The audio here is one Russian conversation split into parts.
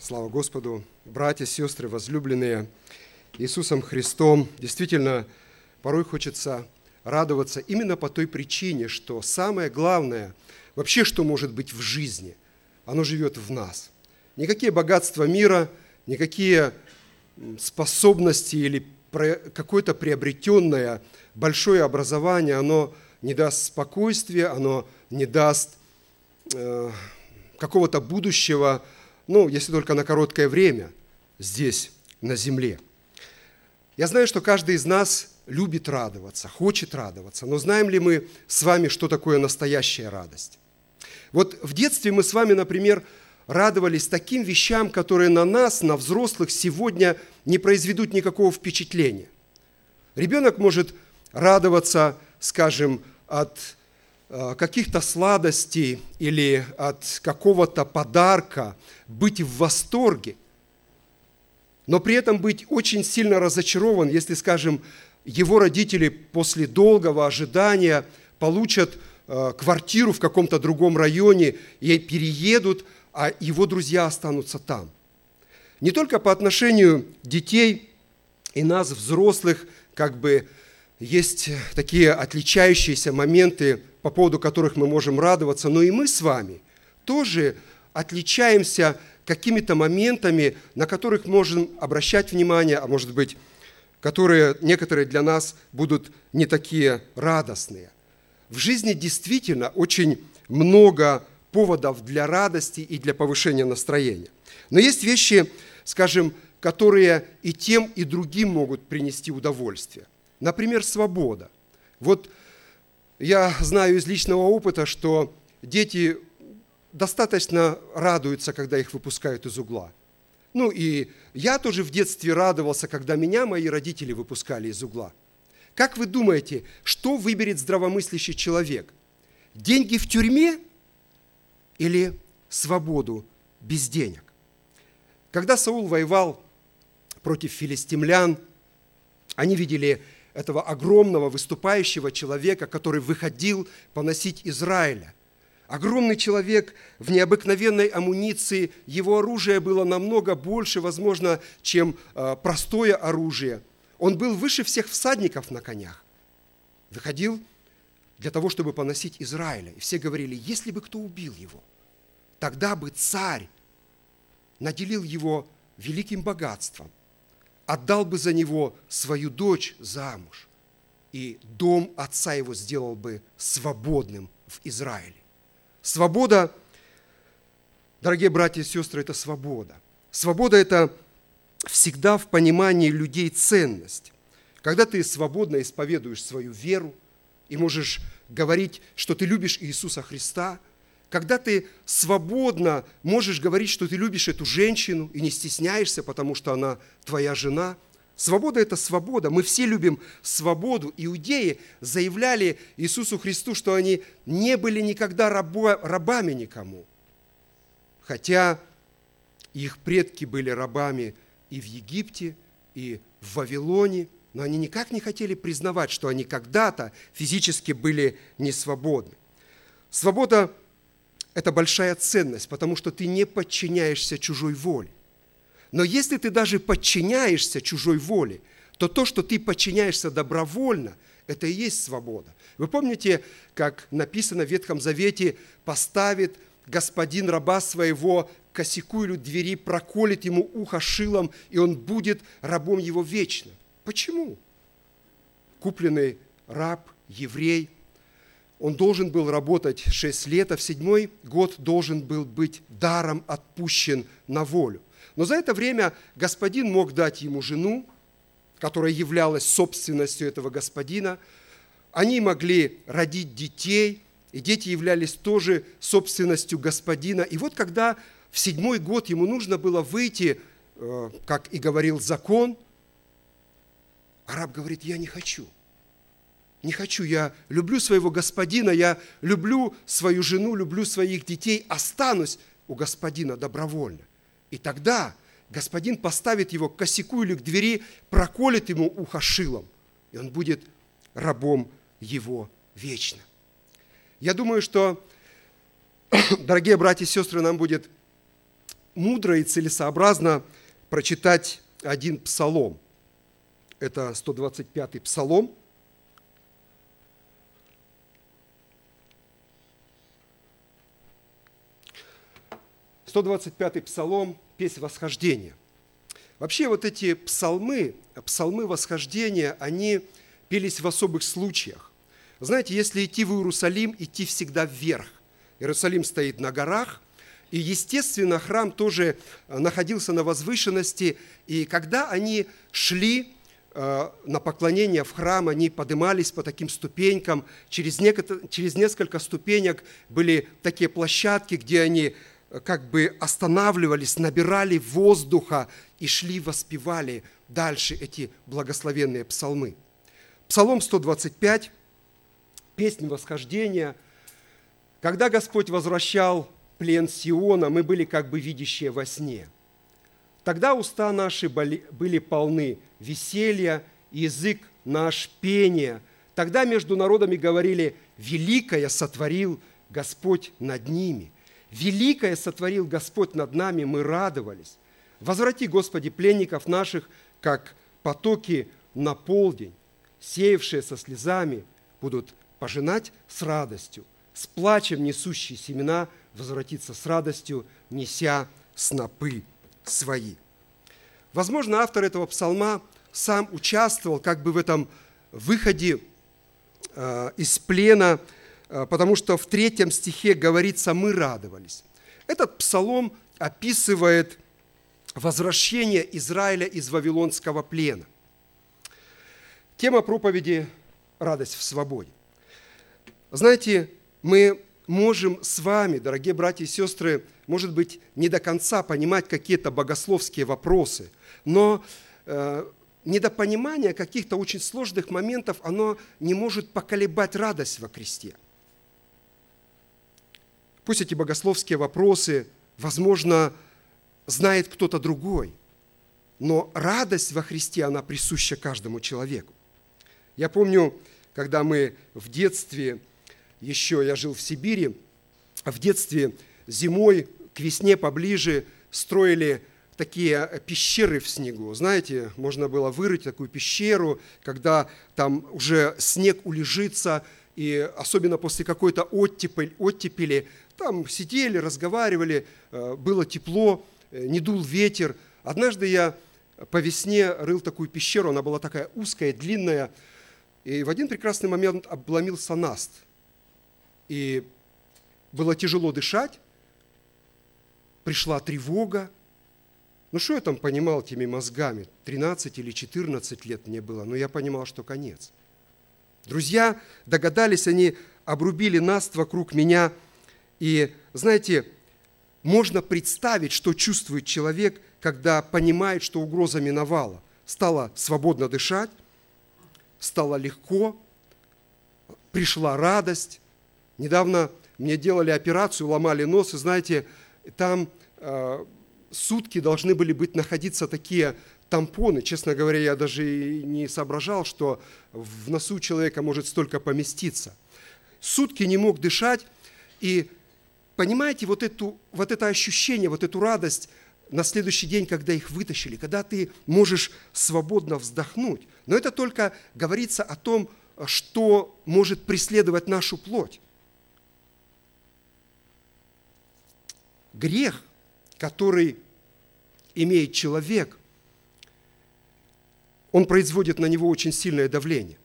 Слава Господу, братья, сестры, возлюбленные Иисусом Христом. Действительно, порой хочется радоваться именно по той причине, что самое главное, вообще, что может быть в жизни, оно живет в нас. Никакие богатства мира, никакие способности или какое-то приобретенное большое образование, оно не даст спокойствия, оно не даст э, какого-то будущего, ну, если только на короткое время здесь, на земле. Я знаю, что каждый из нас любит радоваться, хочет радоваться, но знаем ли мы с вами, что такое настоящая радость? Вот в детстве мы с вами, например, радовались таким вещам, которые на нас, на взрослых сегодня не произведут никакого впечатления. Ребенок может радоваться, скажем, от каких-то сладостей или от какого-то подарка, быть в восторге, но при этом быть очень сильно разочарован, если, скажем, его родители после долгого ожидания получат э, квартиру в каком-то другом районе и переедут, а его друзья останутся там. Не только по отношению детей и нас, взрослых, как бы есть такие отличающиеся моменты по поводу которых мы можем радоваться, но и мы с вами тоже отличаемся какими-то моментами, на которых можем обращать внимание, а может быть, которые некоторые для нас будут не такие радостные. В жизни действительно очень много поводов для радости и для повышения настроения. Но есть вещи, скажем, которые и тем, и другим могут принести удовольствие. Например, свобода. Вот я знаю из личного опыта, что дети достаточно радуются, когда их выпускают из угла. Ну и я тоже в детстве радовался, когда меня мои родители выпускали из угла. Как вы думаете, что выберет здравомыслящий человек? Деньги в тюрьме или свободу без денег? Когда Саул воевал против филистимлян, они видели этого огромного выступающего человека, который выходил поносить Израиля. Огромный человек в необыкновенной амуниции, его оружие было намного больше, возможно, чем э, простое оружие. Он был выше всех всадников на конях. Выходил для того, чтобы поносить Израиля. И все говорили, если бы кто убил его, тогда бы царь наделил его великим богатством, отдал бы за него свою дочь замуж, и дом отца его сделал бы свободным в Израиле. Свобода, дорогие братья и сестры, это свобода. Свобода – это всегда в понимании людей ценность. Когда ты свободно исповедуешь свою веру и можешь говорить, что ты любишь Иисуса Христа – когда ты свободно можешь говорить, что ты любишь эту женщину и не стесняешься, потому что она твоя жена. Свобода – это свобода. Мы все любим свободу. Иудеи заявляли Иисусу Христу, что они не были никогда рабо, рабами никому. Хотя их предки были рабами и в Египте, и в Вавилоне, но они никак не хотели признавать, что они когда-то физически были не свободны. Свобода это большая ценность, потому что ты не подчиняешься чужой воле. Но если ты даже подчиняешься чужой воле, то то, что ты подчиняешься добровольно, это и есть свобода. Вы помните, как написано в Ветхом Завете, поставит господин раба своего косяку или двери, проколет ему ухо шилом, и он будет рабом его вечно. Почему? Купленный раб, еврей – он должен был работать 6 лет, а в седьмой год должен был быть даром отпущен на волю. Но за это время господин мог дать ему жену, которая являлась собственностью этого господина. Они могли родить детей, и дети являлись тоже собственностью господина. И вот когда в седьмой год ему нужно было выйти, э, как и говорил закон, араб говорит, я не хочу – не хочу, я люблю своего господина, я люблю свою жену, люблю своих детей, останусь у господина добровольно. И тогда господин поставит его к косяку или к двери, проколет ему ухо шилом, и он будет рабом его вечно. Я думаю, что, дорогие братья и сестры, нам будет мудро и целесообразно прочитать один псалом. Это 125-й псалом. Сто двадцать пятый псалом, песнь восхождения. Вообще вот эти псалмы, псалмы восхождения, они пелись в особых случаях. Знаете, если идти в Иерусалим, идти всегда вверх. Иерусалим стоит на горах, и, естественно, храм тоже э, находился на возвышенности, и когда они шли э, на поклонение в храм, они поднимались по таким ступенькам, через, через несколько ступенек были такие площадки, где они как бы останавливались, набирали воздуха и шли, воспевали дальше эти благословенные псалмы. Псалом 125, песнь восхождения. Когда Господь возвращал плен Сиона, мы были как бы видящие во сне. Тогда уста наши были полны веселья, язык наш пения. Тогда между народами говорили, «Великое сотворил Господь над ними». Великое сотворил Господь над нами, мы радовались. Возврати, Господи, пленников наших, как потоки на полдень, сеявшие со слезами, будут пожинать с радостью, с плачем несущие семена возвратиться с радостью, неся снопы свои. Возможно, автор этого псалма сам участвовал как бы в этом выходе э, из плена, потому что в третьем стихе говорится «мы радовались». Этот псалом описывает возвращение Израиля из Вавилонского плена. Тема проповеди – радость в свободе. Знаете, мы можем с вами, дорогие братья и сестры, может быть, не до конца понимать какие-то богословские вопросы, но э, недопонимание каких-то очень сложных моментов, оно не может поколебать радость во кресте. Пусть эти богословские вопросы, возможно, знает кто-то другой, но радость во Христе, она присуща каждому человеку. Я помню, когда мы в детстве еще я жил в Сибири, в детстве зимой к весне поближе строили такие пещеры в снегу. Знаете, можно было вырыть такую пещеру, когда там уже снег улежится, и особенно после какой-то оттепель, оттепели, там сидели, разговаривали, э, было тепло, э, не дул ветер. Однажды я по весне рыл такую пещеру, она была такая узкая, длинная, и в один прекрасный момент обломился наст – и было тяжело дышать, пришла тревога. Ну что я там понимал теми мозгами? 13 или 14 лет мне было, но я понимал, что конец. Друзья догадались, они обрубили наст вокруг меня. И, знаете, можно представить, что чувствует человек, когда понимает, что угроза миновала. Стало свободно дышать, стало легко, пришла радость, Недавно мне делали операцию, ломали нос, и знаете, там э, сутки должны были быть находиться такие тампоны. Честно говоря, я даже и не соображал, что в носу человека может столько поместиться. Сутки не мог дышать, и понимаете, вот, эту, вот это ощущение, вот эту радость на следующий день, когда их вытащили, когда ты можешь свободно вздохнуть. Но это только говорится о том, что может преследовать нашу плоть. грех, который имеет человек, он производит на него очень сильное давление.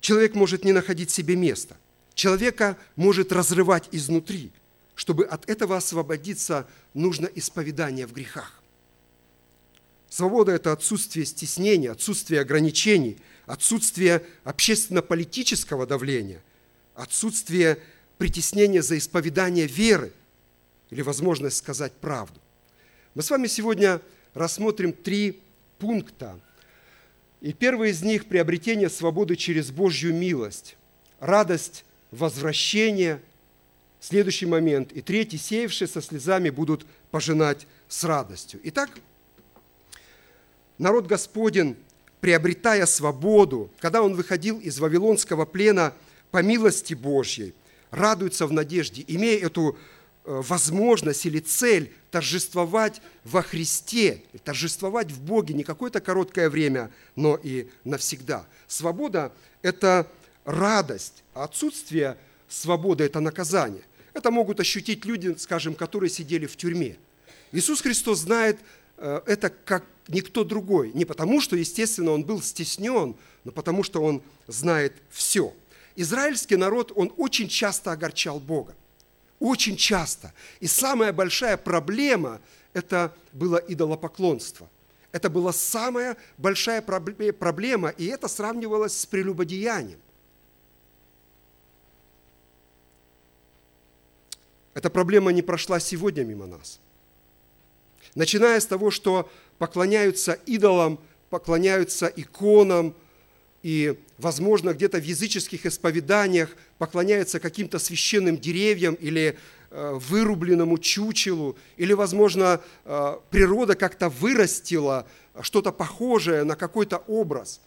Человек может не находить себе места. Человека может разрывать изнутри. Чтобы от этого освободиться, нужно исповедание в грехах. Свобода – это отсутствие стеснения, отсутствие ограничений, отсутствие общественно-политического давления, отсутствие притеснения за исповедание веры, или возможность сказать правду. Мы с вами сегодня рассмотрим три пункта. И первый из них – приобретение свободы через Божью милость, радость возвращения, следующий момент. И третий – сеявшие со слезами будут пожинать с радостью. Итак, народ Господень, приобретая свободу, когда он выходил из Вавилонского плена по милости Божьей, радуется в надежде, имея эту возможность или цель торжествовать во Христе, торжествовать в Боге не какое-то короткое время, но и навсегда. Свобода – это радость, а отсутствие свободы – это наказание. Это могут ощутить люди, скажем, которые сидели в тюрьме. Иисус Христос знает э, это как никто другой. Не потому, что, естественно, он был стеснен, но потому, что он знает все. Израильский народ, он очень часто огорчал Бога. Очень часто. И самая большая проблема – это было идолопоклонство. Это была самая большая проблема, и это сравнивалось с прелюбодеянием. Эта проблема не прошла сегодня мимо нас. Начиная с того, что поклоняются идолам, поклоняются иконам, и, возможно, где-то в языческих исповеданиях поклоняются каким-то священным деревьям или э, вырубленному чучелу, или, возможно, э, природа как-то вырастила что-то похожее на какой-то образ.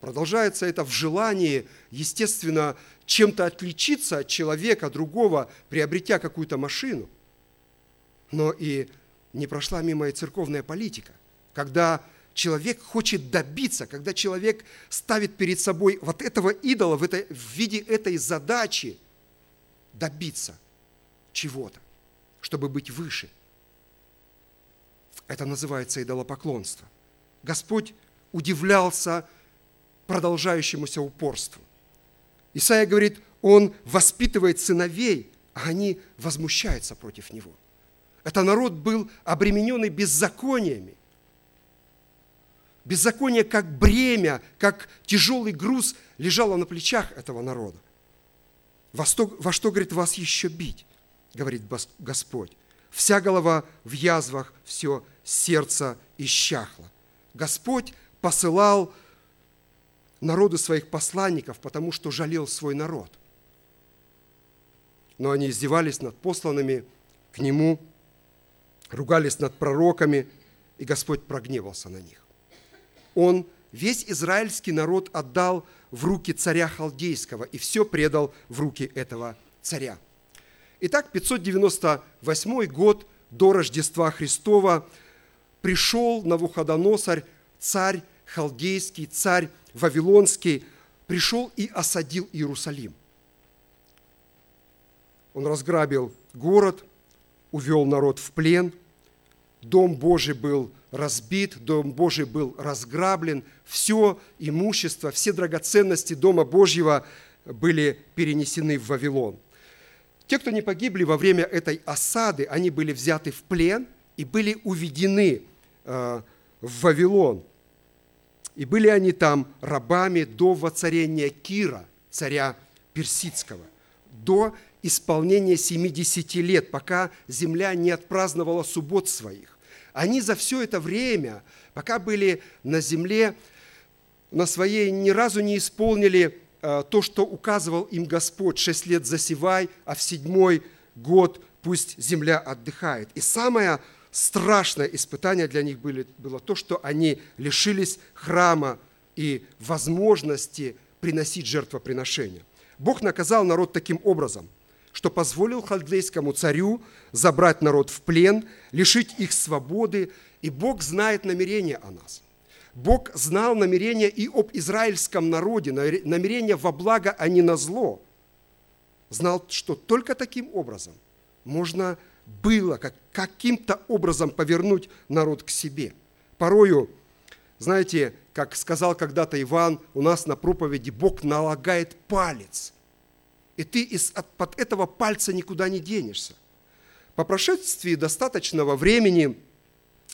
Продолжается это в желании, естественно, чем-то отличиться от человека другого, приобретя какую-то машину. Но и не прошла мимо и церковная политика, когда человек хочет добиться, когда человек ставит перед собой вот этого идола в, этой, в виде этой задачи добиться чего-то, чтобы быть выше. Это называется идолопоклонство. Господь удивлялся продолжающемуся упорству. Исаия говорит, он воспитывает сыновей, а они возмущаются против него. Это народ был обремененный беззакониями. Беззаконие как бремя, как тяжелый груз лежало на плечах этого народа. Во что, во что, говорит, вас еще бить, говорит Господь. Вся голова в язвах, все сердце исчахло. Господь посылал народу своих посланников, потому что жалел свой народ. Но они издевались над посланными к нему, ругались над пророками, и Господь прогневался на них. Он весь израильский народ отдал в руки царя Халдейского и все предал в руки этого царя. Итак, 598 год до Рождества Христова пришел Навуходоносарь, царь Халдейский, царь Вавилонский, пришел и осадил Иерусалим. Он разграбил город, увел народ в плен, Дом Божий был разбит, Дом Божий был разграблен, все имущество, все драгоценности Дома Божьего были перенесены в Вавилон. Те, кто не погибли во время этой осады, они были взяты в плен и были уведены э, в Вавилон. И были они там рабами до воцарения Кира, царя Персидского, до исполнения 70 лет, пока земля не отпраздновала суббот своих. Они за все это время, пока были на земле, на своей ни разу не исполнили э, то, что указывал им Господь. Шесть лет засевай, а в седьмой год пусть земля отдыхает. И самое страшное испытание для них было, было то, что они лишились храма и возможности приносить жертвоприношения. Бог наказал народ таким образом – что позволил халдейскому царю забрать народ в плен, лишить их свободы, и Бог знает намерения о нас. Бог знал намерения и об израильском народе, намерения во благо, а не на зло. Знал, что только таким образом можно было как, каким-то образом повернуть народ к себе. Порою, знаете, как сказал когда-то Иван, у нас на проповеди Бог налагает палец – и ты из, под этого пальца никуда не денешься. По прошествии достаточного времени,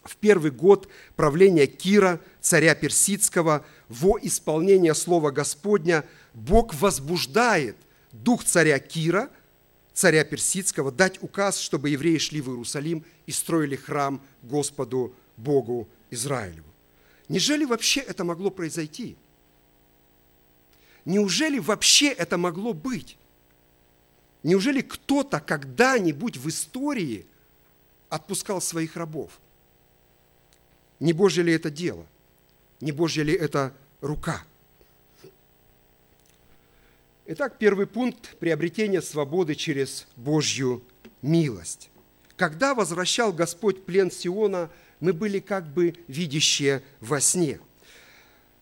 в первый год правления Кира, царя Персидского, во исполнение слова Господня, Бог возбуждает дух царя Кира, царя Персидского, дать указ, чтобы евреи шли в Иерусалим и строили храм Господу Богу Израилеву. Неужели вообще это могло произойти? Неужели вообще это могло быть? Неужели кто-то когда-нибудь в истории отпускал своих рабов? Не Божье ли это дело? Не Божья ли это рука? Итак, первый пункт – приобретение свободы через Божью милость. Когда возвращал Господь плен Сиона, мы были как бы видящие во сне.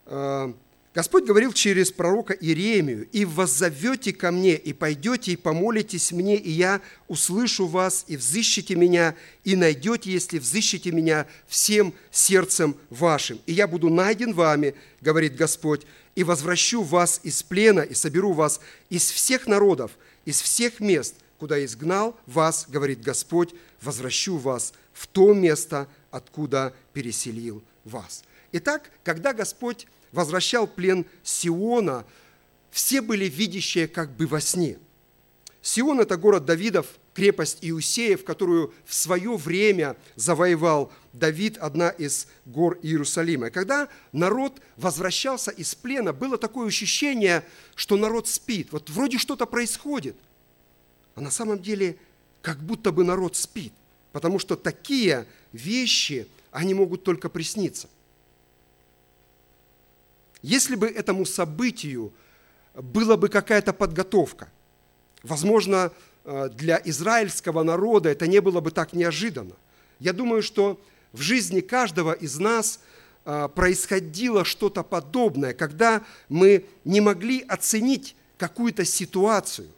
Э, Господь говорил через пророка Иеремию, «И воззовете ко мне, и пойдете, и помолитесь мне, и я услышу вас, и взыщите меня, и найдете, если взыщите меня всем сердцем вашим. И я буду найден вами, говорит Господь, и возвращу вас из плена, и соберу вас из всех народов, из всех мест, куда изгнал вас, говорит Господь, возвращу вас в то место, откуда переселил вас». Итак, когда Господь возвращал плен Сиона, все были видящие как бы во сне. Сион – это город Давидов, крепость Иусеев, которую в свое время завоевал Давид, одна из гор Иерусалима. И когда народ возвращался из плена, было такое ощущение, что народ спит. Вот вроде что-то происходит, а на самом деле как будто бы народ спит, потому что такие вещи, они могут только присниться. Если бы этому событию была бы какая-то подготовка, возможно, для израильского народа это не было бы так неожиданно. Я думаю, что в жизни каждого из нас э, происходило что-то подобное, когда мы не могли оценить какую-то ситуацию.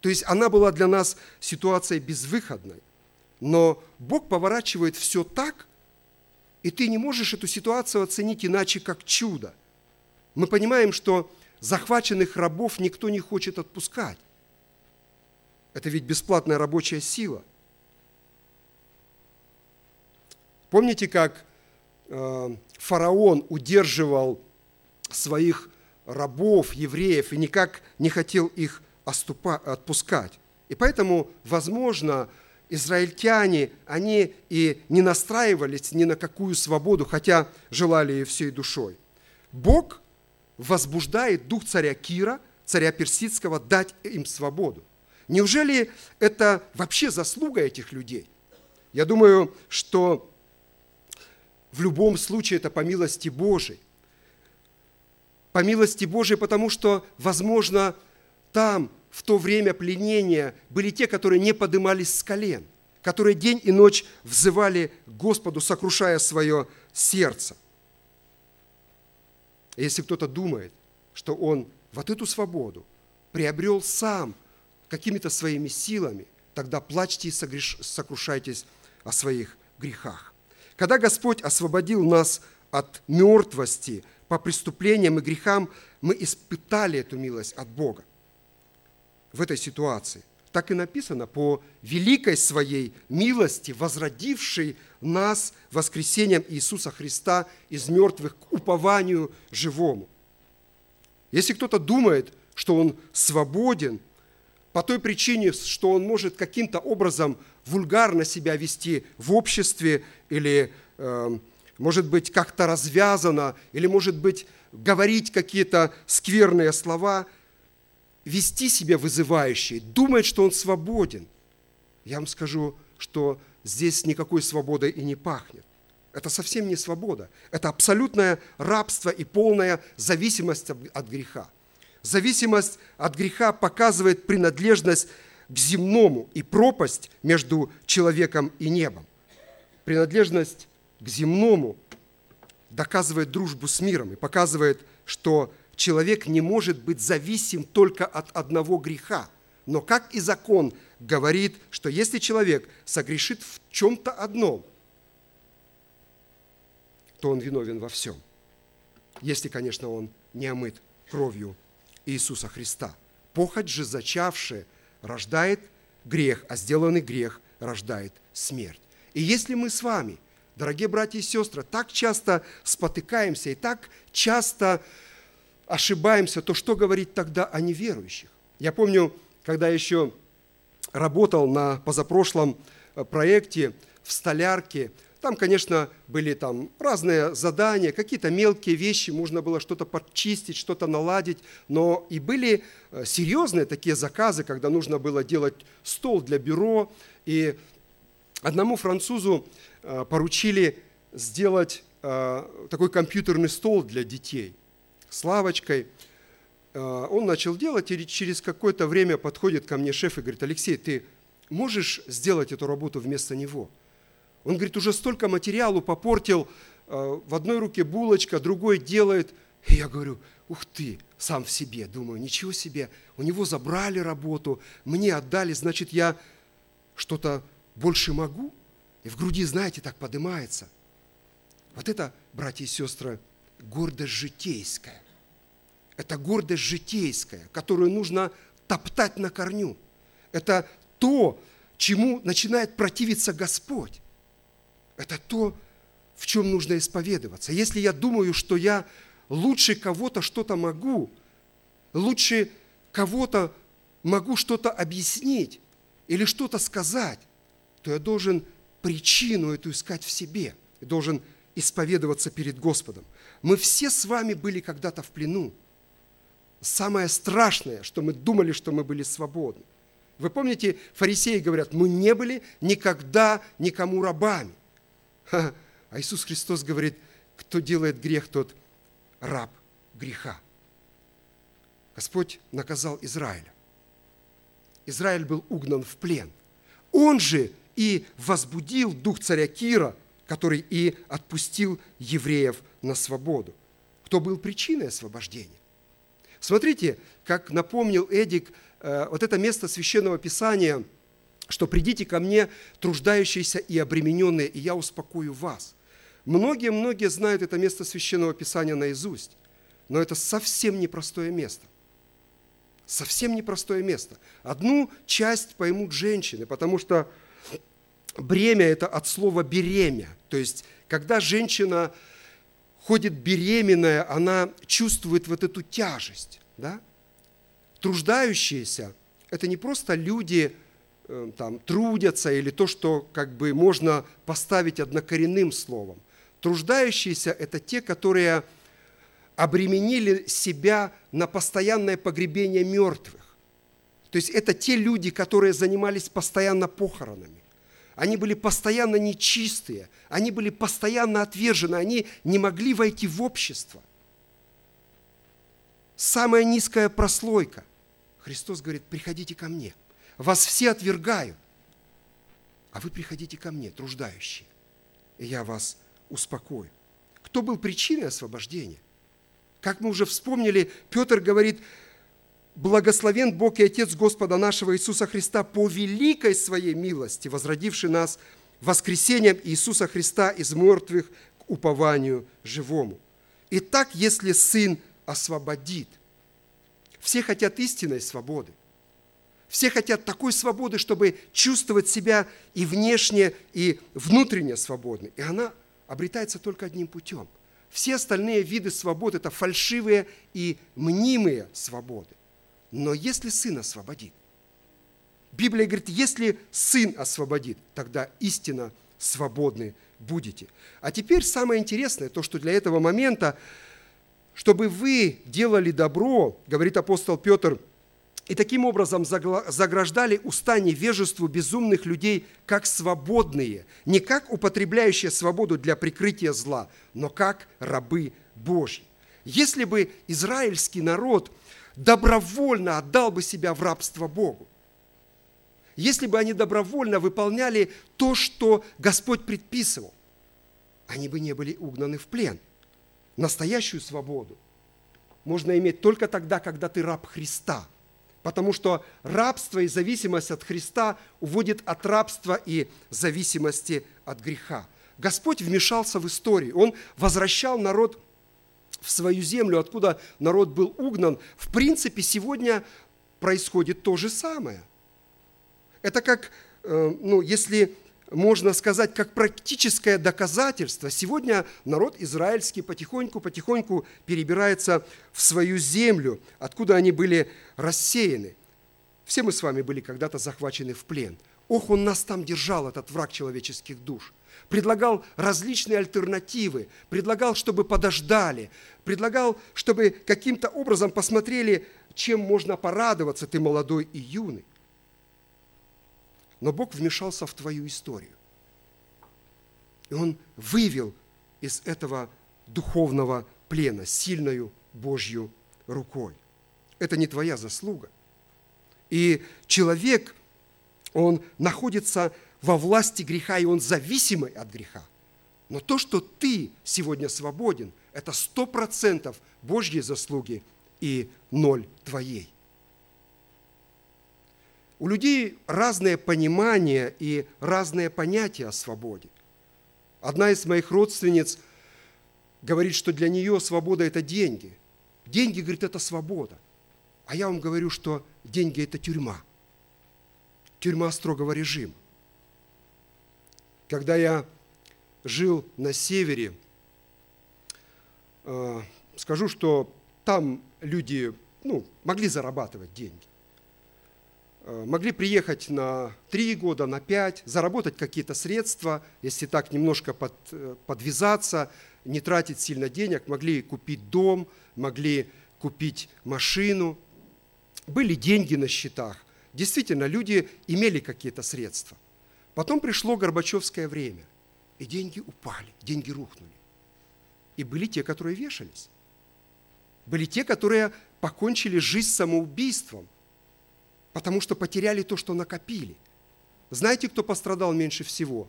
То есть она была для нас ситуацией безвыходной. Но Бог поворачивает все так, и ты не можешь эту ситуацию оценить иначе, как чудо – мы понимаем, что захваченных рабов никто не хочет отпускать. Это ведь бесплатная рабочая сила. Помните, как э, фараон удерживал своих рабов, евреев, и никак не хотел их отпускать. И поэтому, возможно, израильтяне, они и не настраивались ни на какую свободу, хотя желали ее всей душой. Бог возбуждает дух царя Кира, царя Персидского, дать им свободу. Неужели это вообще заслуга этих людей? Я думаю, что в любом случае это по милости Божией. По милости Божией, потому что, возможно, там, в то время пленения, были те, которые не подымались с колен, которые день и ночь взывали Господу, сокрушая свое сердце. Если кто-то думает, что он вот эту свободу приобрел сам какими-то своими силами, тогда плачьте и сокрушайтесь о своих грехах. Когда Господь освободил нас от мертвости по преступлениям и грехам, мы испытали эту милость от Бога в этой ситуации. Так и написано, по великой своей милости, возродившей нас воскресением Иисуса Христа из мертвых к упованию живому. Если кто-то думает, что он свободен по той причине, что он может каким-то образом вульгарно себя вести в обществе или, э, может быть, как-то развязано, или, может быть, говорить какие-то скверные слова, вести себя вызывающе, думает, что он свободен, я вам скажу, что здесь никакой свободой и не пахнет. Это совсем не свобода. Это абсолютное рабство и полная зависимость от греха. Зависимость от греха показывает принадлежность к земному и пропасть между человеком и небом. Принадлежность к земному доказывает дружбу с миром и показывает, что человек не может быть зависим только от одного греха. Но как и закон говорит, что если человек согрешит в чем-то одном, то он виновен во всем. Если, конечно, он не омыт кровью Иисуса Христа. Похоть же зачавшая рождает грех, а сделанный грех рождает смерть. И если мы с вами, дорогие братья и сестры, так часто спотыкаемся и так часто ошибаемся, то что говорить тогда о неверующих? Я помню, когда еще работал на позапрошлом э, проекте в столярке. Там, конечно, были там разные задания, какие-то мелкие вещи, можно было что-то подчистить, что-то наладить, но и были э, серьезные такие заказы, когда нужно было делать стол для бюро, и одному французу э, поручили сделать такой компьютерный стол для детей с лавочкой – Э, он начал делать, и через какое-то время подходит ко мне шеф и говорит, Алексей, ты можешь сделать эту работу вместо него? Он говорит, уже столько материалу попортил, э, в одной руке булочка, другой делает. И я говорю, ух ты, сам в себе, думаю, ничего себе, у него забрали работу, мне отдали, значит, я что-то больше могу? И в груди, знаете, так поднимается. Вот это, братья и сестры, гордость житейская. Это гордость житейская, которую нужно топтать на корню. Это то, чему начинает противиться Господь. Это то, в чем нужно исповедоваться. Если я думаю, что я лучше кого-то что-то могу, лучше кого-то могу что-то объяснить или что-то сказать, то я должен причину эту искать в себе, должен исповедоваться перед Господом. Мы все с вами были когда-то в плену. Самое страшное, что мы думали, что мы были свободны. Вы помните, фарисеи говорят, мы не были никогда никому рабами. А Иисус Христос говорит, кто делает грех, тот раб греха. Господь наказал Израиля. Израиль был угнан в плен. Он же и возбудил дух царя Кира, который и отпустил евреев на свободу. Кто был причиной освобождения? Смотрите, как напомнил Эдик, э, вот это место Священного Писания, что «придите ко мне, труждающиеся и обремененные, и я успокою вас». Многие-многие знают это место Священного Писания наизусть, но это совсем непростое место. Совсем непростое место. Одну часть поймут женщины, потому что бремя – это от слова «беремя». То есть, когда женщина ходит беременная, она чувствует вот эту тяжесть. Да? Труждающиеся – это не просто люди, там, трудятся или то, что как бы можно поставить однокоренным словом. Труждающиеся – это те, которые обременили себя на постоянное погребение мертвых. То есть это те люди, которые занимались постоянно похоронами. Они были постоянно нечистые, они были постоянно отвержены, они не могли войти в общество. Самая низкая прослойка. Христос говорит, приходите ко мне. Вас все отвергают, а вы приходите ко мне, труждающие, и я вас успокою. Кто был причиной освобождения? Как мы уже вспомнили, Петр говорит, благословен Бог и Отец Господа нашего Иисуса Христа по великой своей милости, возродивший нас воскресением Иисуса Христа из мертвых к упованию живому. Итак, если Сын освободит, все хотят истинной свободы. Все хотят такой свободы, чтобы чувствовать себя и внешне, и внутренне свободны. И она обретается только одним путем. Все остальные виды свободы – это фальшивые и мнимые свободы. Но если Сын освободит, Библия говорит, если Сын освободит, тогда истинно свободны будете. А теперь самое интересное, то, что для этого момента, чтобы вы делали добро, говорит апостол Петр, и таким образом заграждали уста невежеству безумных людей, как свободные, не как употребляющие свободу для прикрытия зла, но как рабы Божьи. Если бы израильский народ – добровольно отдал бы себя в рабство Богу. Если бы они добровольно выполняли то, что Господь предписывал, они бы не были угнаны в плен. Настоящую свободу можно иметь только тогда, когда ты раб Христа. Потому что рабство и зависимость от Христа уводит от рабства и зависимости от греха. Господь вмешался в историю. Он возвращал народ в свою землю, откуда народ был угнан, в принципе, сегодня происходит то же самое. Это как, э, ну, если можно сказать, как практическое доказательство. Сегодня народ израильский потихоньку-потихоньку перебирается в свою землю, откуда они были рассеяны. Все мы с вами были когда-то захвачены в плен. Ох, он нас там держал, этот враг человеческих душ – предлагал различные альтернативы, предлагал, чтобы подождали, предлагал, чтобы каким-то образом посмотрели, чем можно порадоваться, ты молодой и юный. Но Бог вмешался в твою историю. И Он вывел из этого духовного плена сильную Божью рукой. Это не твоя заслуга. И человек, Он находится во власти греха, и он зависимый от греха. Но то, что ты сегодня свободен, это сто процентов Божьей заслуги и ноль твоей. У людей разное понимание и разное понятие о свободе. Одна из моих родственниц говорит, что для нее свобода – это деньги. Деньги, говорит, это свобода. А я вам говорю, что деньги – это тюрьма. Тюрьма строгого режима. Когда я жил на севере, э, скажу, что там люди ну, могли зарабатывать деньги. Э, могли приехать на три года, на пять, заработать какие-то средства, если так немножко под, э, подвязаться, не тратить сильно денег, могли купить дом, могли купить машину. Были деньги на счетах. Действительно, люди имели какие-то средства. Потом пришло Горбачевское время, и деньги упали, деньги рухнули. И были те, которые вешались. Были те, которые покончили жизнь самоубийством, потому что потеряли то, что накопили. Знаете, кто пострадал меньше всего?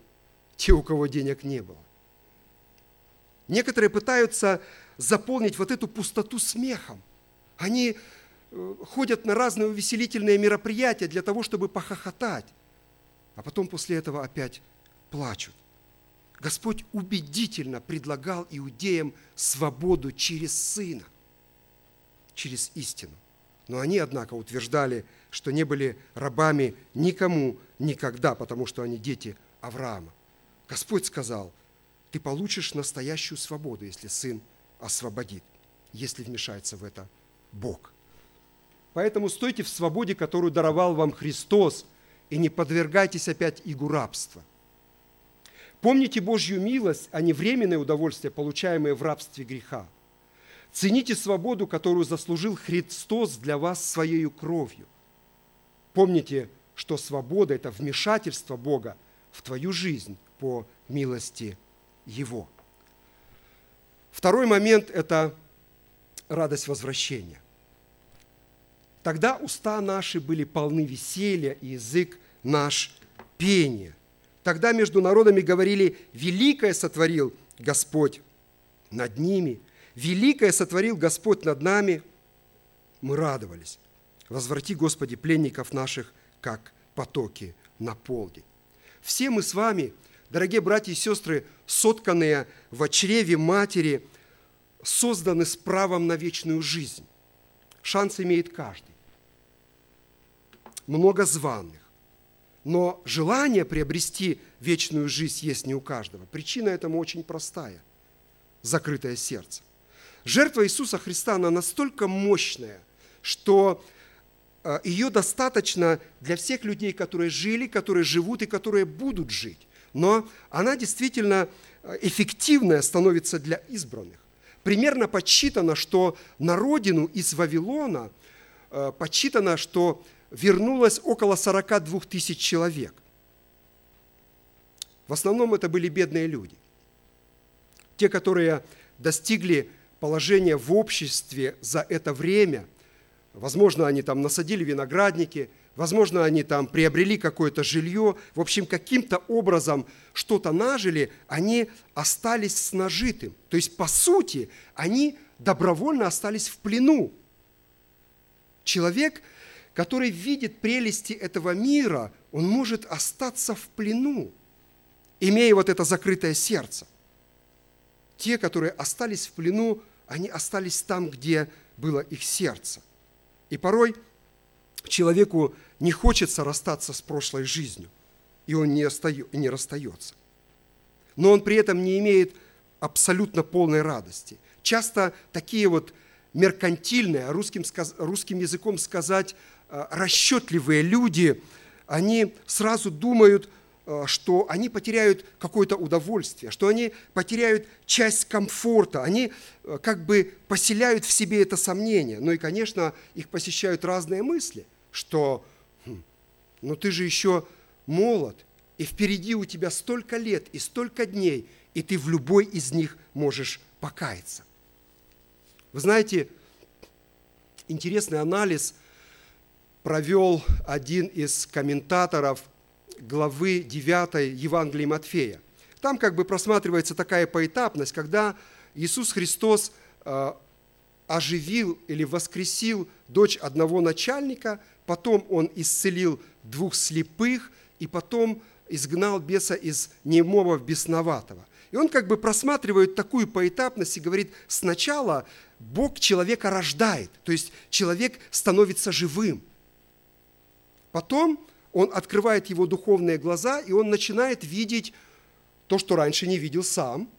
Те, у кого денег не было. Некоторые пытаются заполнить вот эту пустоту смехом. Они э, ходят на разные увеселительные мероприятия для того, чтобы похохотать, а потом после этого опять плачут. Господь убедительно предлагал иудеям свободу через Сына, через истину. Но они, однако, утверждали, что не были рабами никому никогда, потому что они дети Авраама. Господь сказал, ты получишь настоящую свободу, если Сын освободит, если вмешается в это Бог. Поэтому стойте в свободе, которую даровал вам Христос, и не подвергайтесь опять игу рабства. Помните Божью милость, а не временное удовольствие, получаемое в рабстве греха. Цените свободу, которую заслужил Христос для вас своей кровью. Помните, что свобода – это вмешательство Бога в твою жизнь по милости Его. Второй момент – это радость возвращения. Тогда уста наши были полны веселья, и язык наш – пение. Тогда между народами говорили «Великое сотворил Господь над ними, великое сотворил Господь над нами, мы радовались. Возврати, Господи, пленников наших, как потоки на полдень. Все мы с вами, дорогие братья и сестры, сотканные в чреве матери, созданы с правом на вечную жизнь. Шанс имеет каждый. Много званых. Но желание приобрести вечную жизнь есть не у каждого. Причина этому очень простая – закрытое сердце. Жертва Иисуса Христа, она настолько мощная, что э, ее достаточно для всех людей, которые жили, которые живут и которые будут жить. Но она действительно э, эффективная становится для избранных. Примерно подсчитано, что на родину из Вавилона э, подсчитано, что вернулось около 42 тысяч человек. В основном это были бедные люди. Те, которые достигли положение в обществе за это время. Возможно, они там насадили виноградники, возможно, они там приобрели какое-то жилье. В общем, каким-то образом что-то нажили, они остались с нажитым. То есть, по сути, они добровольно остались в плену. Человек, который видит прелести этого мира, он может остаться в плену, имея вот это закрытое сердце. Те, которые остались в плену, они остались там, где было их сердце. И порой человеку не хочется расстаться с прошлой жизнью, и он не, остаю, не расстается. Но он при этом не имеет абсолютно полной радости. Часто такие вот меркантильные, русским, русским языком сказать, э, расчетливые люди, они сразу думают, что они потеряют какое-то удовольствие, что они потеряют часть комфорта, они э, как бы поселяют в себе это сомнение. Ну и, конечно, их посещают разные мысли, что хм, ну ты же еще молод, и впереди у тебя столько лет и столько дней, и ты в любой из них можешь покаяться. Вы знаете, интересный анализ провел один из комментаторов – главы 9 Евангелия Матфея. Там как бы просматривается такая поэтапность, когда Иисус Христос э, оживил или воскресил дочь одного начальника, потом Он исцелил двух слепых, и потом изгнал беса из немого в бесноватого. И он как бы просматривает такую поэтапность и говорит, сначала Бог человека рождает, то есть человек становится живым. Потом он открывает его духовные глаза, и он начинает видеть то, что раньше не видел сам,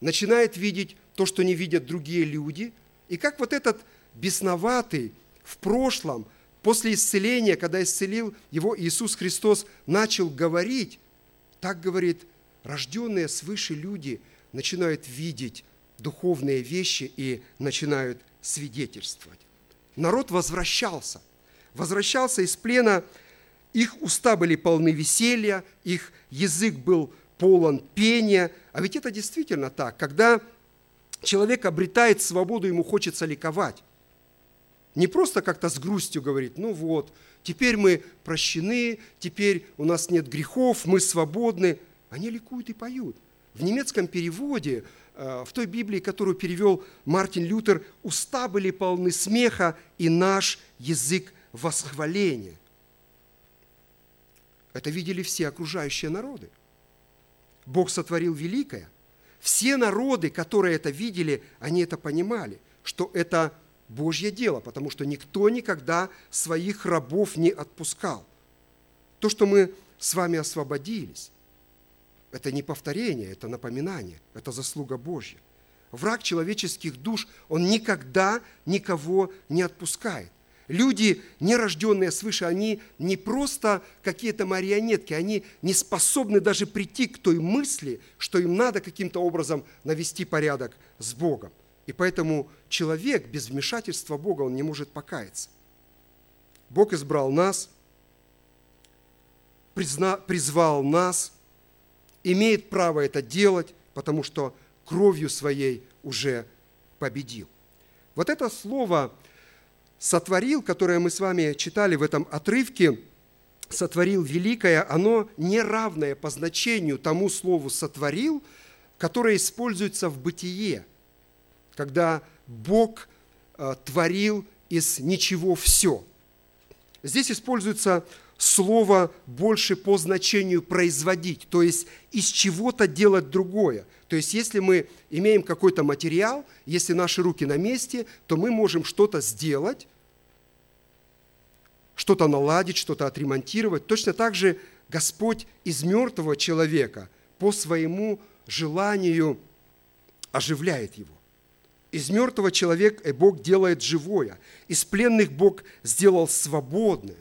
начинает видеть то, что не видят другие люди. И как вот этот бесноватый в прошлом, после исцеления, когда исцелил его Иисус Христос, начал говорить, так говорит, рожденные свыше люди начинают видеть духовные вещи и начинают свидетельствовать. Народ возвращался. Возвращался из плена, их уста были полны веселья, их язык был полон пения. А ведь это действительно так. Когда человек обретает свободу, ему хочется ликовать. Не просто как-то с грустью говорить, ну вот, теперь мы прощены, теперь у нас нет грехов, мы свободны. Они ликуют и поют. В немецком переводе, э, в той Библии, которую перевел Мартин Лютер, уста были полны смеха и наш язык восхваления. Это видели все окружающие народы. Бог сотворил великое. Все народы, которые это видели, они это понимали, что это Божье дело, потому что никто никогда своих рабов не отпускал. То, что мы с вами освободились, это не повторение, это напоминание, это заслуга Божья. Враг человеческих душ, он никогда никого не отпускает. Люди, нерожденные свыше, они не просто какие-то марионетки, они не способны даже прийти к той мысли, что им надо каким-то образом навести порядок с Богом. И поэтому человек без вмешательства Бога, он не может покаяться. Бог избрал нас, призна, призвал нас, имеет право это делать, потому что кровью своей уже победил. Вот это слово – сотворил, которое мы с вами читали в этом отрывке, сотворил великое, оно неравное по значению тому слову сотворил, которое используется в бытие, когда Бог э, творил из ничего все. Здесь используется слово больше по значению производить, то есть из чего-то делать другое. То есть если мы имеем какой-то материал, если наши руки на месте, то мы можем что-то сделать, что-то наладить, что-то отремонтировать. Точно так же Господь из мертвого человека по своему желанию оживляет его. Из мертвого человека Бог делает живое. Из пленных Бог сделал свободное.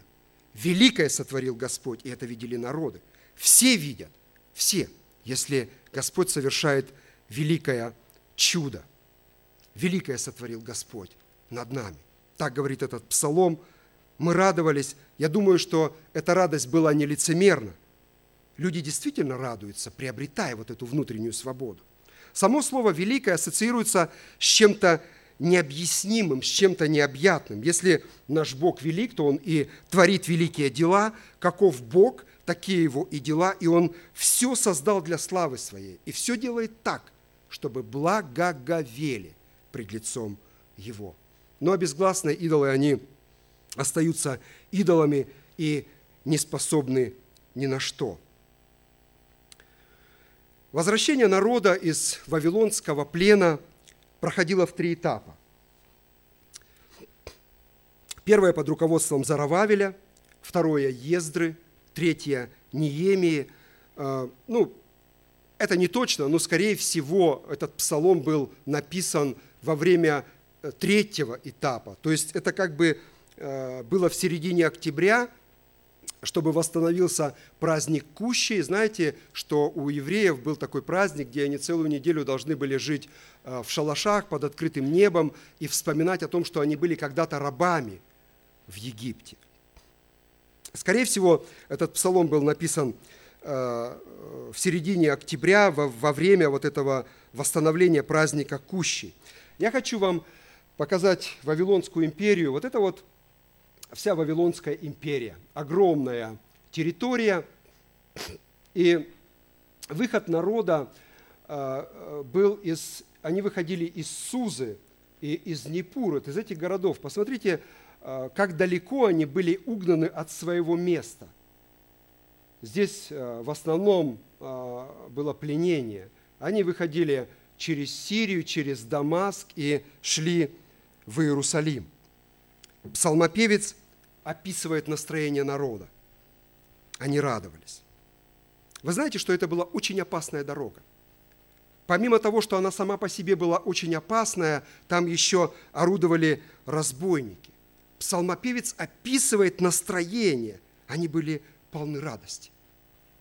Великое сотворил Господь, и это видели народы. Все видят, все, если Господь совершает великое чудо. Великое сотворил Господь над нами. Так говорит этот псалом – мы радовались. Я думаю, что эта радость была не лицемерна. Люди действительно радуются, приобретая вот эту внутреннюю свободу. Само слово «великое» ассоциируется с чем-то необъяснимым, с чем-то необъятным. Если наш Бог велик, то Он и творит великие дела. Каков Бог, такие Его и дела. И Он все создал для славы Своей. И все делает так, чтобы благоговели пред лицом Его. Но обезгласные идолы, они остаются идолами и не способны ни на что. Возвращение народа из вавилонского плена проходило в три этапа. Первое под руководством Зарававеля, второе – Ездры, третье – Ниемии. А, ну, это не точно, но, скорее всего, этот псалом был написан во время э, третьего этапа. То есть это как бы Э, было в середине октября, чтобы восстановился праздник Кущей. Знаете, что у евреев был такой праздник, где они целую неделю должны были жить э, в шалашах под открытым небом и вспоминать о том, что они были когда-то рабами в Египте. Скорее всего, этот псалом был написан э, в середине октября, во время вот этого восстановления праздника Кущи. Я хочу вам показать Вавилонскую империю. Вот это вот вся Вавилонская империя. Огромная территория, И выход народа а, был из... Они выходили из Сузы и из Непура, из этих городов. Посмотрите, а, как далеко они были угнаны от своего места. Здесь в основном было пленение. Они выходили через Сирию, через Дамаск и шли в Иерусалим. Псалмопевец описывает настроение народа. Они радовались. Вы знаете, что это была очень опасная дорога. Помимо того, что она сама по себе была очень опасная, там еще орудовали разбойники. Псалмопевец описывает настроение. Они были полны радости.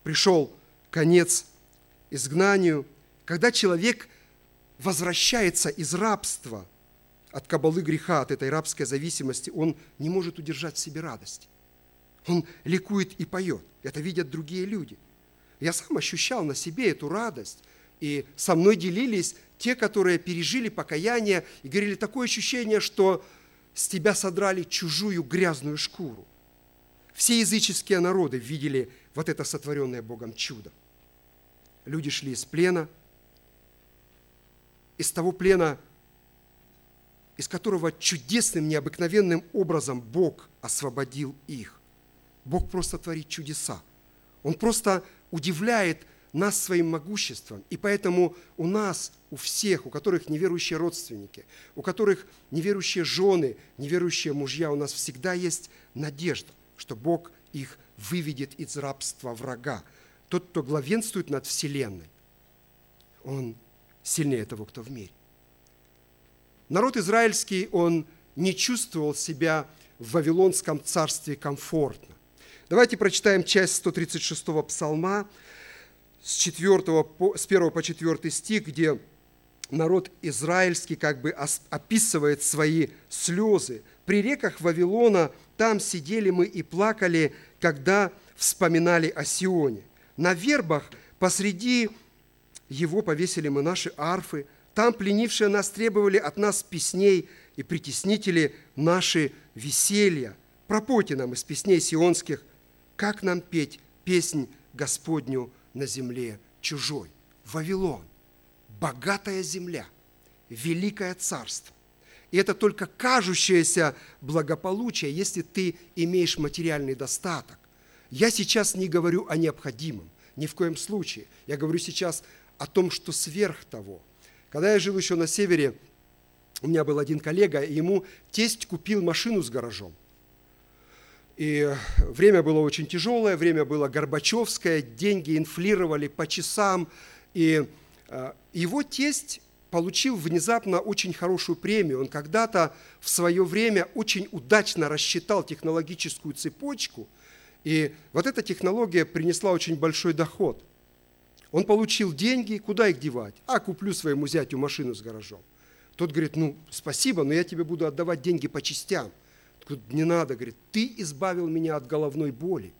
Пришел конец изгнанию, когда человек возвращается из рабства, от кабалы греха, от этой рабской зависимости, он не может удержать в себе радости. Он ликует и поет. Это видят другие люди. Я сам ощущал на себе эту радость. И со мной делились те, которые пережили покаяние и говорили, такое ощущение, что с тебя содрали чужую грязную шкуру. Все языческие народы видели вот это сотворенное Богом чудо. Люди шли из плена. Из того плена из которого чудесным, необыкновенным образом Бог освободил их. Бог просто творит чудеса. Он просто удивляет нас своим могуществом. И поэтому у нас, у всех, у которых неверующие родственники, у которых неверующие жены, неверующие мужья, у нас всегда есть надежда, что Бог их выведет из рабства врага. Тот, кто главенствует над Вселенной, он сильнее того, кто в мире. Народ израильский, он не чувствовал себя в Вавилонском царстве комфортно. Давайте прочитаем часть 136-го псалма с, 4 по, с 1 по 4 стих, где народ израильский как бы описывает свои слезы. «При реках Вавилона там сидели мы и плакали, когда вспоминали о Сионе. На вербах посреди его повесили мы наши арфы, там пленившие нас требовали от нас песней и притеснители наши веселья. Пропойте нам из песней сионских, как нам петь песнь Господню на земле чужой. Вавилон, богатая земля, великое царство. И это только кажущееся благополучие, если ты имеешь материальный достаток. Я сейчас не говорю о необходимом, ни в коем случае. Я говорю сейчас о том, что сверх того – когда я жил еще на севере, у меня был один коллега, и ему тесть купил машину с гаражом. И время было очень тяжелое, время было Горбачевское, деньги инфлировали по часам. И э, его тесть получил внезапно очень хорошую премию. Он когда-то в свое время очень удачно рассчитал технологическую цепочку, и вот эта технология принесла очень большой доход – он получил деньги, куда их девать? А, куплю своему зятю машину с гаражом. Тот говорит, ну, спасибо, но я тебе буду отдавать деньги по частям. Тот не надо, говорит, ты избавил меня от головной боли.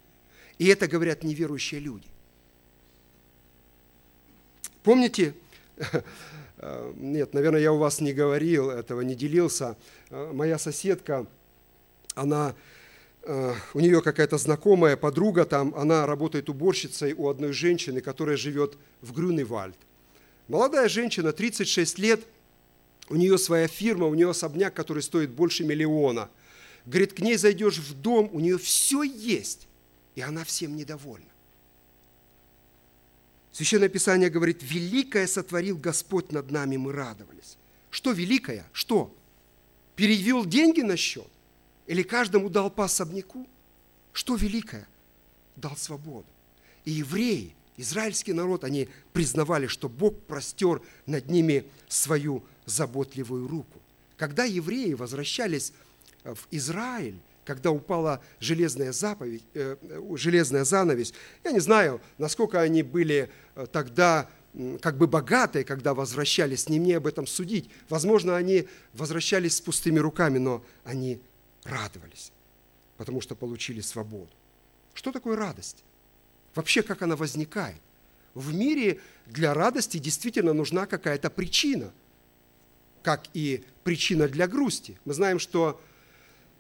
И это говорят неверующие люди. Помните, нет, наверное, я у вас не говорил, этого не делился. Моя соседка, она Э, у нее какая-то знакомая подруга там, она работает уборщицей у одной женщины, которая живет в Грюневальд. Молодая женщина, 36 лет, у нее своя фирма, у нее особняк, который стоит больше миллиона. Говорит, к ней зайдешь в дом, у нее все есть, и она всем недовольна. Священное Писание говорит, великое сотворил Господь над нами, мы радовались. Что великое? Что? Перевел деньги на счет? Или каждому дал по особняку? Что великое? Дал свободу. И евреи, израильский народ, они признавали, что Бог простер над ними свою заботливую руку. Когда евреи возвращались в Израиль, когда упала железная, заповедь, э, железная занавесь, я не знаю, насколько они были э, тогда как бы богатые, когда возвращались, не мне об этом судить. Возможно, они возвращались с пустыми руками, но они радовались, потому что получили свободу. Что такое радость? Вообще, как она возникает? В мире для радости действительно нужна какая-то причина, как и причина для грусти. Мы знаем, что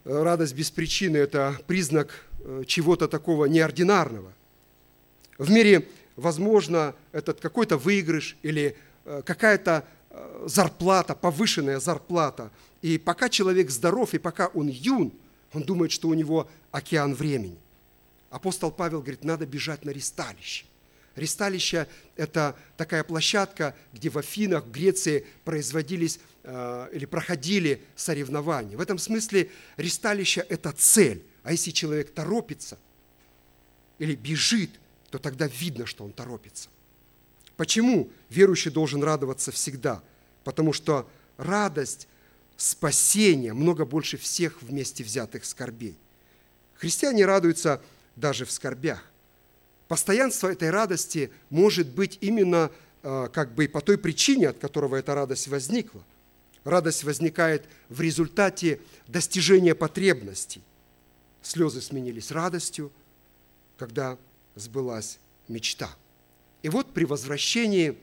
радость без причины – это признак э, чего-то такого неординарного. в мире возможно этот какой-то выигрыш или э, какая-то э, зарплата, повышенная зарплата. И пока человек здоров, и пока он юн, он думает, что у него океан времени. Апостол Павел говорит, надо бежать на ристалище. Ристалище – это такая площадка, где в Афинах, в Греции производились э, или проходили соревнования. В этом смысле ристалище – это цель. А если человек торопится или бежит, то тогда видно, что он торопится. Почему верующий должен радоваться всегда? Потому что радость спасения много больше всех вместе взятых скорбей. Христиане радуются даже в скорбях. Постоянство этой радости может быть именно э, как бы по той причине, от которого эта радость возникла. Радость возникает в результате достижения потребностей. Слезы сменились радостью, когда сбылась мечта. И вот при возвращении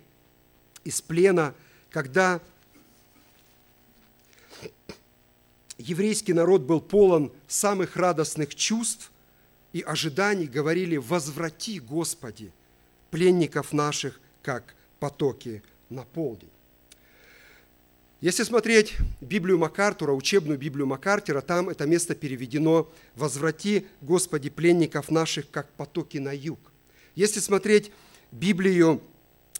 из плена, когда еврейский народ был полон самых радостных чувств и ожиданий, говорили «Возврати, Господи, пленников наших, как потоки на полдень». Если смотреть Библию Макартура, учебную Библию Макартера, там это место переведено «Возврати, Господи, пленников наших, как потоки на юг». Если смотреть Библию,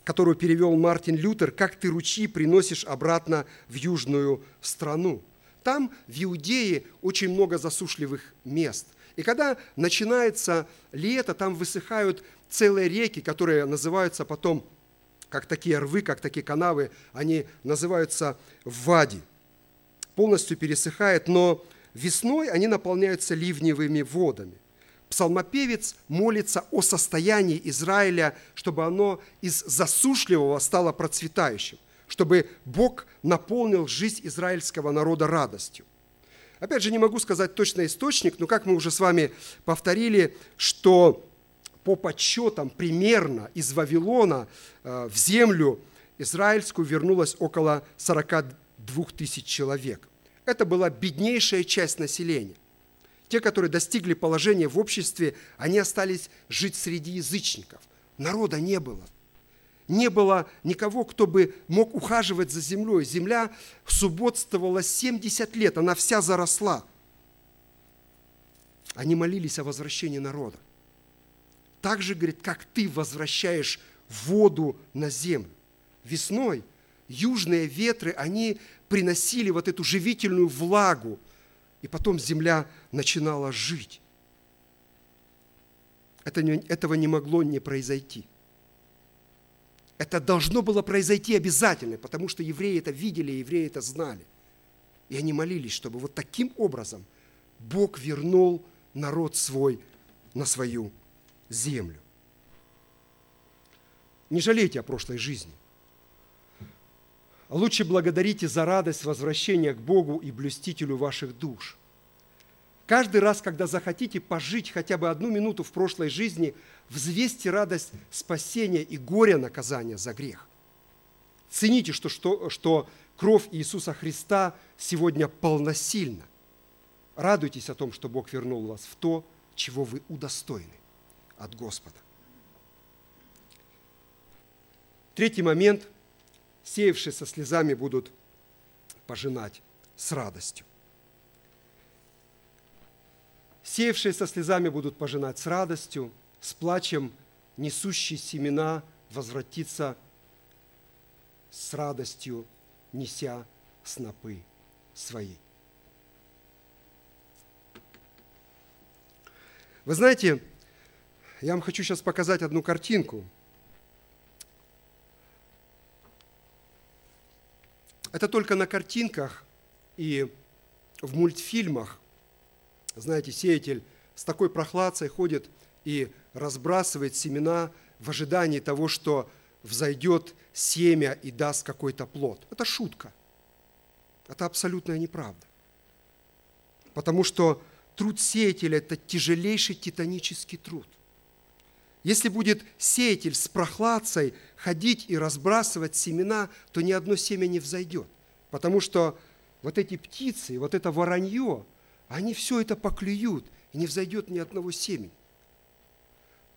которую перевел Мартин Лютер, «Как ты ручьи приносишь обратно в южную страну». Там, в Иудее, очень много засушливых мест. И когда начинается лето, там высыхают целые реки, которые называются потом как такие рвы, как такие канавы, они называются вади. Полностью пересыхает, но весной они наполняются ливневыми водами. Псалмопевец молится о состоянии Израиля, чтобы оно из засушливого стало процветающим, чтобы Бог наполнил жизнь израильского народа радостью. Опять же, не могу сказать точный источник, но как мы уже с вами повторили, что по подсчетам примерно из Вавилона э, в землю израильскую вернулось около 42 тысяч человек. Это была беднейшая часть населения. Те, которые достигли положения в обществе, они остались жить среди язычников. Народа не было. Не было никого, кто бы мог ухаживать за землей. Земля субботствовала 70 лет, она вся заросла. Они молились о возвращении народа так же, говорит, как ты возвращаешь воду на землю. Весной южные ветры, они приносили вот эту живительную влагу, и потом земля начинала жить. Это не, этого не могло не произойти. Это должно было произойти обязательно, потому что евреи это видели, евреи это знали. И они молились, чтобы вот таким образом Бог вернул народ свой на свою землю. Не жалейте о прошлой жизни. Лучше благодарите за радость возвращения к Богу и блюстителю ваших душ. Каждый раз, когда захотите пожить хотя бы одну минуту в прошлой жизни, взвесьте радость спасения и горе наказания за грех. Цените, что, что, что кровь Иисуса Христа сегодня полносильна. Радуйтесь о том, что Бог вернул вас в то, чего вы удостоены от Господа. Третий момент. Сеявшие со слезами будут пожинать с радостью. Сеявшие со слезами будут пожинать с радостью, с плачем несущие семена возвратиться с радостью, неся снопы свои. Вы знаете, я вам хочу сейчас показать одну картинку. Это только на картинках и в мультфильмах. Знаете, сеятель с такой прохладцей ходит и разбрасывает семена в ожидании того, что взойдет семя и даст какой-то плод. Это шутка. Это абсолютная неправда. Потому что труд сеятеля – это тяжелейший титанический труд. Если будет сеятель с прохладцей ходить и разбрасывать семена, то ни одно семя не взойдет. Потому что вот эти птицы, вот это воронье, они все это поклюют, и не взойдет ни одного семени.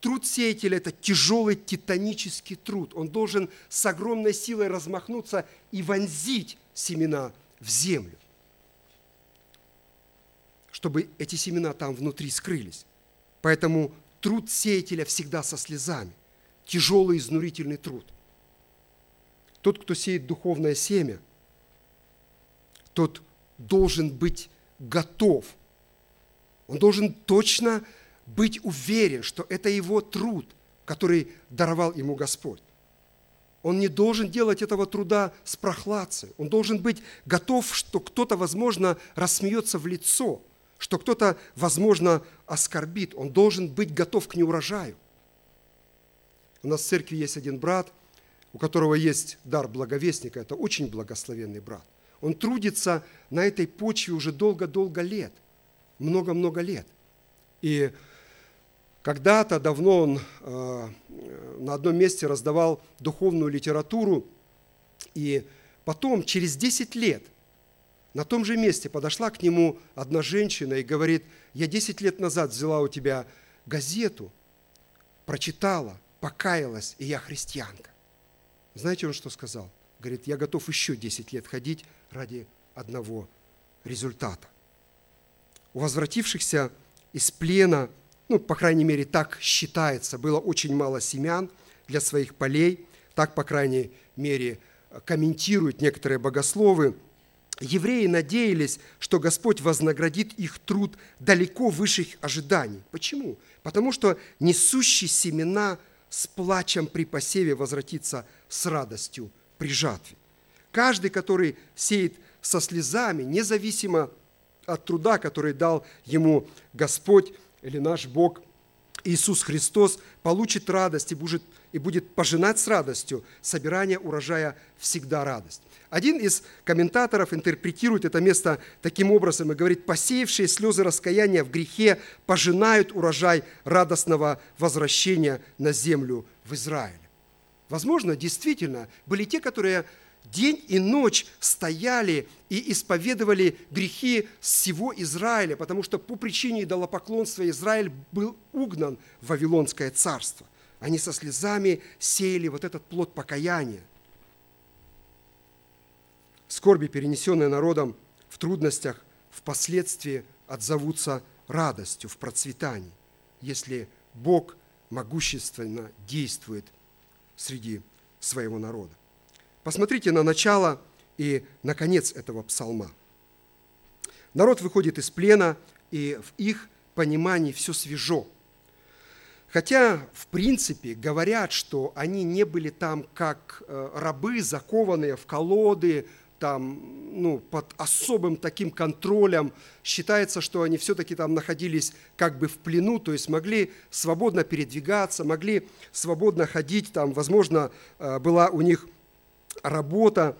Труд сеятеля – это тяжелый титанический труд. Он должен с огромной силой размахнуться и вонзить семена в землю, чтобы эти семена там внутри скрылись. Поэтому труд сеятеля всегда со слезами. Тяжелый, изнурительный труд. Тот, кто сеет духовное семя, тот должен быть готов. Он должен точно быть уверен, что это его труд, который даровал ему Господь. Он не должен делать этого труда с прохладцей. Он должен быть готов, что кто-то, возможно, рассмеется в лицо, что кто-то, возможно, оскорбит. Он должен быть готов к неурожаю. У нас в церкви есть один брат, у которого есть дар благовестника. Это очень благословенный брат. Он трудится на этой почве уже долго-долго лет, много-много лет. И когда-то давно он э, на одном месте раздавал духовную литературу, и потом, через 10 лет, на том же месте подошла к нему одна женщина и говорит, я 10 лет назад взяла у тебя газету, прочитала, покаялась, и я христианка. Знаете, он что сказал? Говорит, я готов еще 10 лет ходить ради одного результата. У возвратившихся из плена – ну, по крайней мере, так считается, было очень мало семян для своих полей, так, по крайней мере, комментируют некоторые богословы. Евреи надеялись, что Господь вознаградит их труд далеко выше их ожиданий. Почему? Потому что несущий семена с плачем при посеве возвратится с радостью при жатве. Каждый, который сеет со слезами, независимо от труда, который дал ему Господь, или наш Бог Иисус Христос получит радость и будет, и будет пожинать с радостью. Собирание урожая всегда радость. Один из комментаторов интерпретирует это место таким образом и говорит, посеявшие слезы раскаяния в грехе пожинают урожай радостного возвращения на землю в Израиле. Возможно, действительно, были те, которые день и ночь стояли и исповедовали грехи всего Израиля, потому что по причине идолопоклонства Израиль был угнан в Вавилонское царство. Они со слезами сеяли вот этот плод покаяния. Скорби, перенесенные народом в трудностях, впоследствии отзовутся радостью в процветании, если Бог могущественно действует среди своего народа. Посмотрите на начало и на конец этого псалма. Народ выходит из плена, и в их понимании все свежо. Хотя, в принципе, говорят, что они не были там как э, рабы, закованные в колоды, там, ну, под особым таким контролем. Считается, что они все-таки там находились как бы в плену, то есть могли свободно передвигаться, могли свободно ходить, там, возможно, э, была у них работа,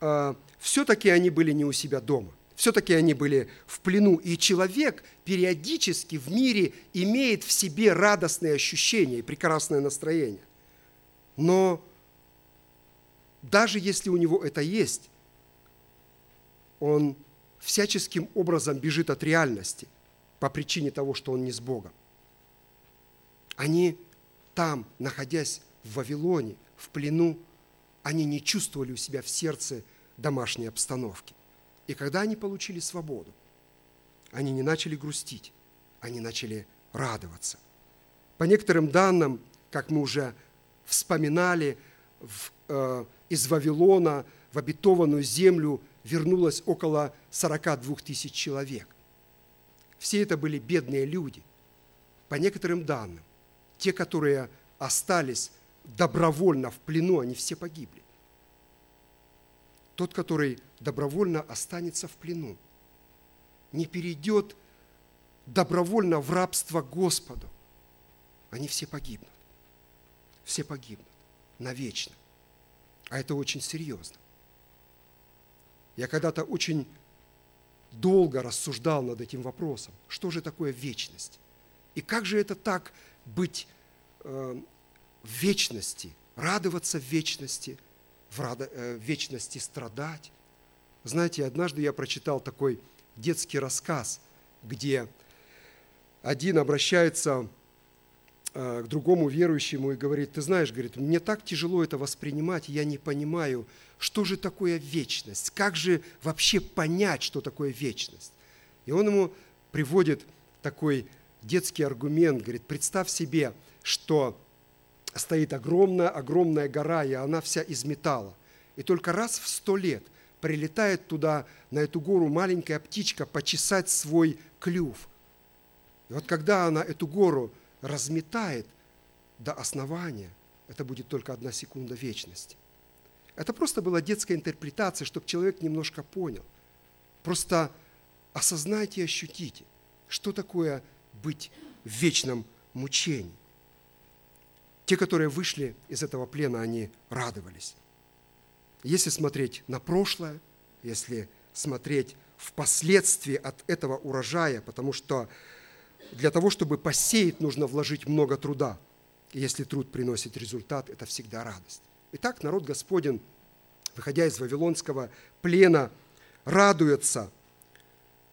а, все-таки они были не у себя дома. Все-таки они были в плену. И человек периодически в мире имеет в себе радостные ощущения и прекрасное настроение. Но даже если у него это есть, он всяческим образом бежит от реальности по причине того, что он не с Богом. Они там, находясь в Вавилоне, в плену, они не чувствовали у себя в сердце домашней обстановки. И когда они получили свободу, они не начали грустить, они начали радоваться. По некоторым данным, как мы уже вспоминали, в, э, из Вавилона в обетованную землю вернулось около 42 тысяч человек. Все это были бедные люди. По некоторым данным, те, которые остались добровольно в плену, они все погибли. Тот, который добровольно останется в плену, не перейдет добровольно в рабство Господу, они все погибнут. Все погибнут навечно. А это очень серьезно. Я когда-то очень долго рассуждал над этим вопросом. Что же такое вечность? И как же это так быть э, в вечности, радоваться в вечности, э, в вечности страдать. Знаете, однажды я прочитал такой детский рассказ, где один обращается э, к другому верующему и говорит, ты знаешь, говорит, мне так тяжело это воспринимать, я не понимаю, что же такое вечность, как же вообще понять, что такое вечность. И он ему приводит такой детский аргумент, говорит, представь себе, что стоит огромная, огромная гора, и она вся из металла. И только раз в сто лет прилетает туда, на эту гору, маленькая птичка почесать свой клюв. И вот когда она эту гору разметает до основания, это будет только одна секунда вечности. Это просто была детская интерпретация, чтобы человек немножко понял. Просто осознайте и ощутите, что такое быть в вечном мучении. Те, которые вышли из этого плена, они радовались. Если смотреть на прошлое, если смотреть в последствии от этого урожая, потому что для того, чтобы посеять, нужно вложить много труда. И если труд приносит результат, это всегда радость. Итак, народ Господень, выходя из Вавилонского плена, радуется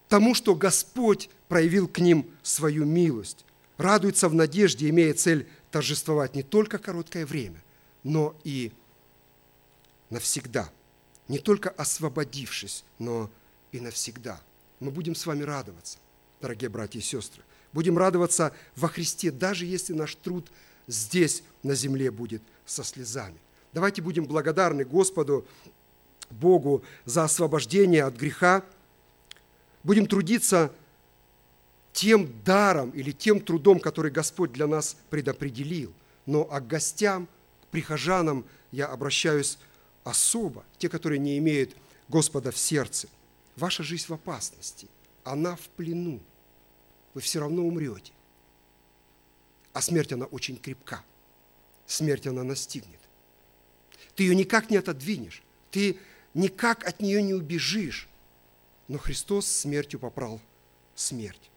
тому, что Господь проявил к ним свою милость. Радуется в надежде, имея цель торжествовать не только короткое время, но и навсегда. Не только освободившись, но и навсегда. Мы будем с вами радоваться, дорогие братья и сестры. Будем радоваться во Христе, даже если наш труд здесь, на земле, будет со слезами. Давайте будем благодарны Господу, Богу за освобождение от греха. Будем трудиться тем даром или тем трудом, который Господь для нас предопределил. Но а к гостям, к прихожанам я обращаюсь особо, те, которые не имеют Господа в сердце. Ваша жизнь в опасности, она в плену. Вы все равно умрете. А смерть, она очень крепка. Смерть, она настигнет. Ты ее никак не отодвинешь. Ты никак от нее не убежишь. Но Христос смертью попрал смерть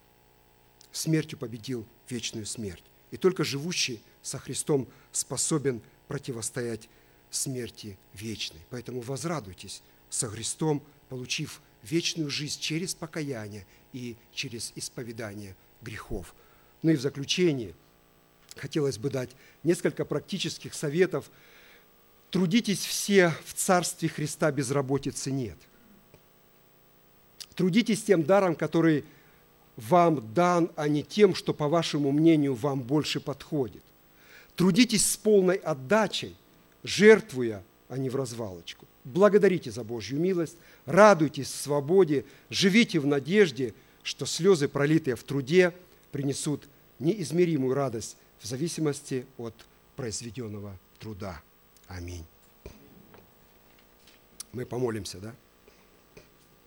смертью победил вечную смерть. И только живущий со Христом способен противостоять смерти вечной. Поэтому возрадуйтесь со Христом, получив вечную жизнь через покаяние и через исповедание грехов. Ну и в заключение хотелось бы дать несколько практических советов. Трудитесь все в Царстве Христа, безработицы нет. Трудитесь тем даром, который вам дан, а не тем, что, по вашему мнению, вам больше подходит. Трудитесь с полной отдачей, жертвуя, а не в развалочку. Благодарите за Божью милость, радуйтесь в свободе, живите в надежде, что слезы, пролитые в труде, принесут неизмеримую радость в зависимости от произведенного труда. Аминь. Мы помолимся, да?